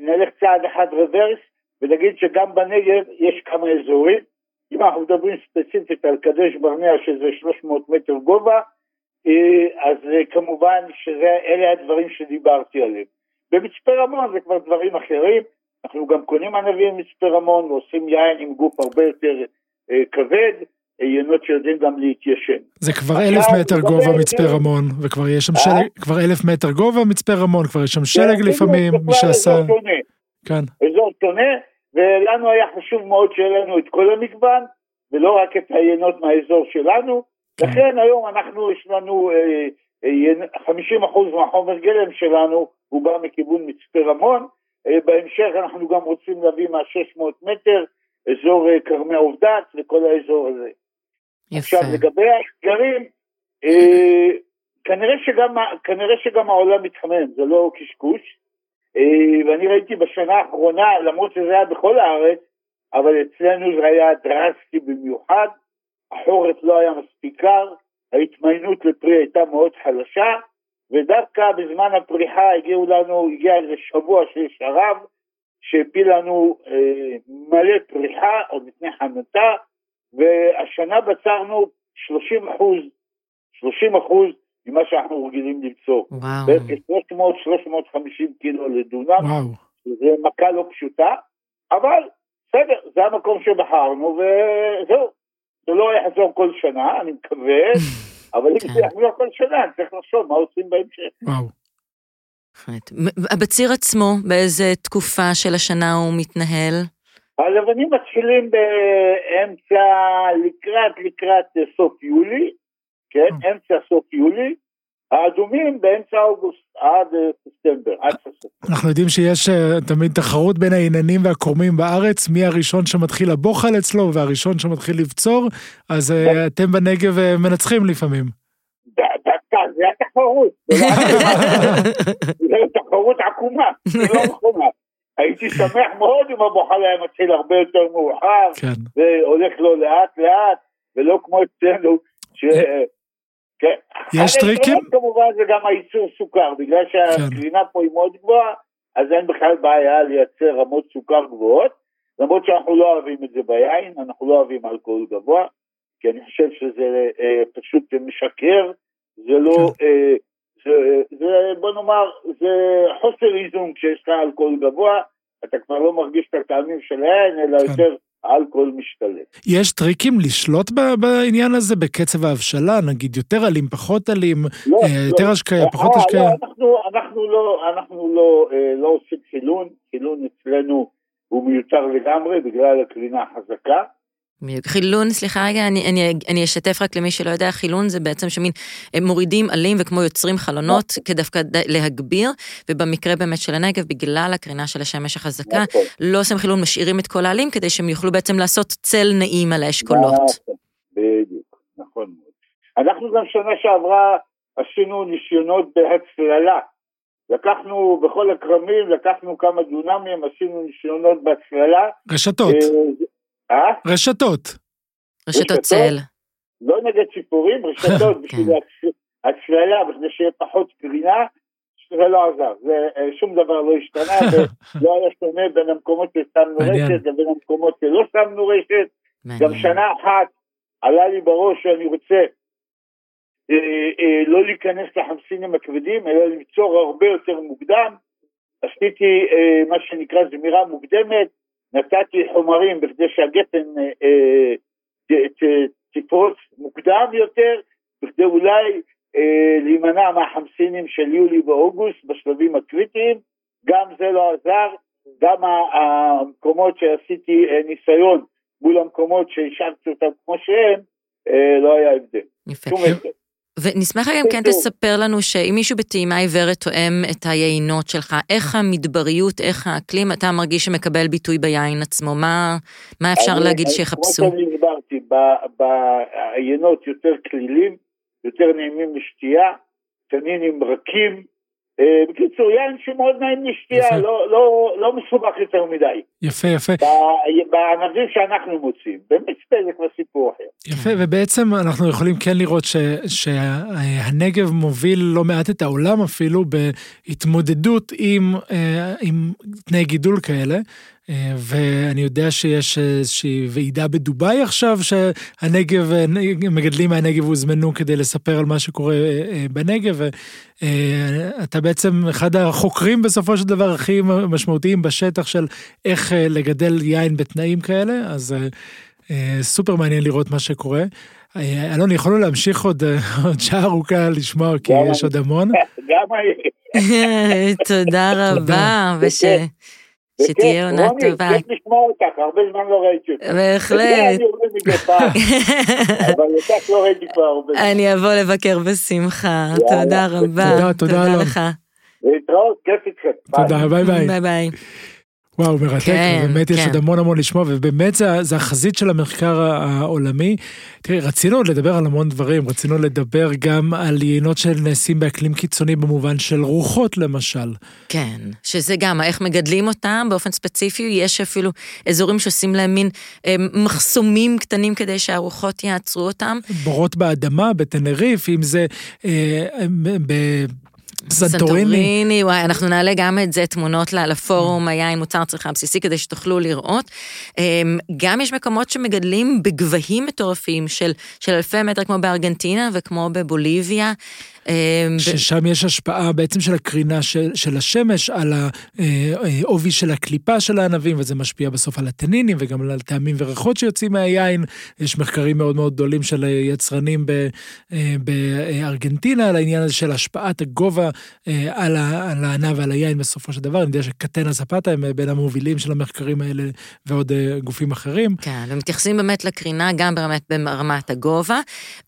נלך צעד אחד רוורס ונגיד שגם בנגב יש כמה אזורים. אם אנחנו מדברים ספציפית על קדש ברנע שזה 300 מטר גובה, אה, אז אה, כמובן שאלה הדברים שדיברתי עליהם. במצפה רמון זה כבר דברים אחרים, אנחנו גם קונים ענבים במצפה רמון ועושים יין עם גוף הרבה יותר אה, כבד, אה, יינות שיודעים גם להתיישן. זה כבר אלף מטר גובה מצפה רמון, וכבר יש שם אה? שלג, כבר אלף מטר גובה מצפה רמון, כבר יש שם שלג כן, לפעמים, בדיוק, מי שעשה. כן, אזור שונה, ולנו היה חשוב מאוד שיהיה לנו את כל המגוון, ולא רק את היינות מהאזור שלנו. כן. לכן היום אנחנו, יש לנו אה, אה, 50% מהחומר גלם שלנו, הוא בא מכיוון מצפה רמון. אה, בהמשך אנחנו גם רוצים להביא מה-600 מטר, אזור אה, כרמי עובדת וכל האזור הזה. יפה. עכשיו לגבי האתגרים, אה, כנראה, שגם, כנראה שגם העולם מתחמם, זה לא קשקוש. אה, ואני ראיתי בשנה האחרונה, למרות שזה היה בכל הארץ, אבל אצלנו זה היה דרסטי במיוחד, החורף לא היה מספיק קר, ההתמיינות לפרי הייתה מאוד חלשה, ודווקא בזמן הפריחה הגיעו לנו, הגיע איזה שבוע של שרב, שהפיל לנו אה, מלא פריחה עוד לפני חנותה, והשנה בצרנו 30 אחוז, 30 אחוז ממה שאנחנו רגילים למצוא. וואו. בערך 300-350 קילו לדונם, וואו. זה מכה לא פשוטה, אבל בסדר, זה המקום שבחרנו וזהו. זה לא יחזור כל שנה, אני מקווה, [LAUGHS] אבל אם כן. זה יחזור כל שנה, אני צריך לחשוב מה עושים בהמשך. וואו. בהחלט. מ- בציר עצמו, באיזה תקופה של השנה הוא מתנהל? הלבנים מתחילים באמצע, לקראת, לקראת אה, סוף יולי, כן, אמצע סוף יולי, האדומים באמצע אוגוסט, עד אה, ספטמבר, עד סוף. אנחנו יודעים שיש אה, תמיד תחרות בין העיננים והקורמים בארץ, מי הראשון שמתחיל הבוחל אצלו והראשון שמתחיל לבצור, אז אה, אתם בנגב אה, מנצחים לפעמים. דווקא, זה התחרות, זה לא. [LAUGHS] זו תחרות עקומה, זה לא נכונה. הייתי שמח מאוד אם הבוחל היה מתחיל הרבה יותר מאוחר, כן. והולך לו לאט לאט, ולא כמו אצלנו, ש... כן. יש טריקים? כמובן זה גם הייצור סוכר, בגלל שהקרינה פה היא מאוד גבוהה, אז אין בכלל בעיה לייצר רמות סוכר גבוהות, למרות שאנחנו לא אוהבים את זה ביין, אנחנו לא אוהבים אלכוהול גבוה, כי אני חושב שזה אה, פשוט משקר, זה לא, כן. אה, זה, בוא נאמר, זה חוסר איזון כשיש לך אלכוהול גבוה, אתה כבר לא מרגיש את הטעמים של היין, אלא כן. יותר האלכוהול משתלט. יש טריקים לשלוט בעניין הזה בקצב ההבשלה, נגיד יותר אלים, פחות אלים, לא, אה, לא. יותר השקיה, פחות אה, השקיה. לא, אנחנו, אנחנו לא, אנחנו לא, אה, לא עושים חילון, חילון אצלנו הוא מיותר לגמרי בגלל הקרינה החזקה. בדיוק. חילון, סליחה רגע, אני, אני, אני אשתף רק למי שלא יודע, חילון זה בעצם שמין, הם מורידים עלים וכמו יוצרים חלונות כדווקא ד- להגביר, ובמקרה באמת של הנגב, בגלל הקרינה של השמש החזקה, נכון. לא עושים חילון, משאירים את כל העלים כדי שהם יוכלו בעצם לעשות צל נעים על האשכולות. נכון, בדיוק, נכון מאוד. אנחנו גם שנה שעברה עשינו ניסיונות בהצללה. לקחנו בכל הכרמים, לקחנו כמה דונמים, עשינו ניסיונות בהצללה. רשתות, אה? רשתות. רשתות? צל. לא נגד ציפורים, רשתות [LAUGHS] בשביל כן. להצ- הצללה בכדי שיהיה פחות קרינה, זה לא עזר, זה, אה, שום דבר לא השתנה, [LAUGHS] ולא היה שונה בין המקומות ששמנו רשת לבין המקומות שלא שמנו רשת. גם שנה אחת עלה לי בראש שאני רוצה אה, אה, לא להיכנס לחמסינים הכבדים, אלא ליצור הרבה יותר מוקדם. עשיתי אה, מה שנקרא זמירה מוקדמת, נתתי חומרים בכדי שהגפן אה, אה, תפרוץ מוקדם יותר, בכדי אולי אה, להימנע מהחמסינים של יולי ואוגוסט בשלבים הקריטיים, גם זה לא עזר, גם המקומות שעשיתי אה, ניסיון מול המקומות שהשארתי אותם כמו שהם, אה, לא היה הבדל. יפה. ונשמח גם כן תספר לנו שאם מישהו בטעימה עיוורת תואם את היינות שלך, איך המדבריות, איך האקלים, אתה מרגיש שמקבל ביטוי ביין עצמו? מה, מה אפשר אני, להגיד שיחפשו? כמו שאני הסברתי, בעיינות יותר כלילים, יותר נעימים לשתייה, תנינים רכים, בקיצור, יין שמאוד נעים לשתייה, לא, לא, לא מסובך יותר מדי. יפה, יפה. בענבים שאנחנו מוצאים, במצפה זה כבר סיפור אחר. יפה, ובעצם אנחנו יכולים כן לראות ש, שהנגב מוביל לא מעט את העולם אפילו בהתמודדות עם, אה, עם תנאי גידול כאלה. אה, ואני יודע שיש איזושהי ועידה בדובאי עכשיו, שהנגב, מגדלים מהנגב הוזמנו כדי לספר על מה שקורה אה, בנגב, ואתה בעצם אחד החוקרים בסופו של דבר הכי משמעותיים בשטח של איך אה, לגדל יין בתנאים כאלה, אז סופר מעניין לראות מה שקורה. אלון, יכולנו להמשיך עוד, [LAUGHS] עוד שעה ארוכה לשמוע, כי יש עוד המון. [LAUGHS] גם אני. [LAUGHS] תודה רבה, וש... שתהיה עונה טובה. כיף לשמוע אותך, הרבה זמן לא ראיתי אותך. בהחלט. [LAUGHS] אבל אותך לא ראיתי כבר הרבה זמן. אני אבוא לבקר בשמחה, תודה רבה. תודה, תודה לך. להתראות, כיף איתכם. תודה, ביי ביי. ביי ביי. וואו, מרתק, כן, באמת כן. יש עוד המון המון לשמוע, ובאמת זה, זה החזית של המחקר העולמי. תראי, רצינו עוד לדבר על המון דברים, רצינו לדבר גם על יינות שנעשים באקלים קיצוני במובן של רוחות למשל. כן, שזה גם, איך מגדלים אותם באופן ספציפי, יש אפילו אזורים שעושים להם מין אה, מחסומים קטנים כדי שהרוחות יעצרו אותם. בורות באדמה, בטנריף, אם זה אה, ב... סנטוריני. וואי, אנחנו נעלה גם את זה, תמונות לפורום היין מוצר צריכה בסיסי, כדי שתוכלו לראות. אמ, גם יש מקומות שמגדלים בגבהים מטורפים של, של אלפי מטר, כמו בארגנטינה וכמו בבוליביה. אמ, ששם יש השפעה בעצם של הקרינה של, של השמש על העובי של הקליפה של הענבים, וזה משפיע בסוף על הטנינים וגם על טעמים וריחות שיוצאים מהיין. יש מחקרים מאוד מאוד גדולים של יצרנים אה, בארגנטינה על העניין הזה של השפעת הגובה אה, על, על הענב ועל היין בסופו של דבר. אני יודע שקטנה זפתה הם בין המובילים של המחקרים האלה ועוד אה, גופים אחרים. כן, ומתייחסים באמת לקרינה גם באמת ברמת הגובה,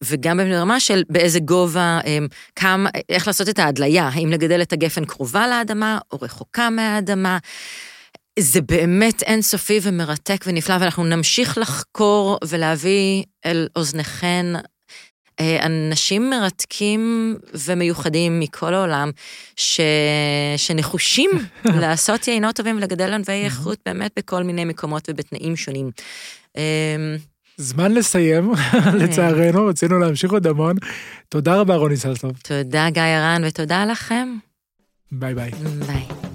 וגם ברמה של באיזה גובה כמה, איך לעשות את ההדליה, האם לגדל את הגפן קרובה לאדמה או רחוקה מהאדמה. זה באמת אינסופי ומרתק ונפלא, ואנחנו נמשיך לחקור ולהביא אל אוזניכן אה, אנשים מרתקים ומיוחדים מכל העולם, ש... שנחושים [LAUGHS] לעשות יינות טובים ולגדל ענבי איכות באמת בכל מיני מקומות ובתנאים שונים. זמן לסיים. לצערנו, רצינו להמשיך עוד המון. תודה רבה, רוני סלסוב. תודה, גיא הרן, ותודה לכם. ביי ביי. ביי.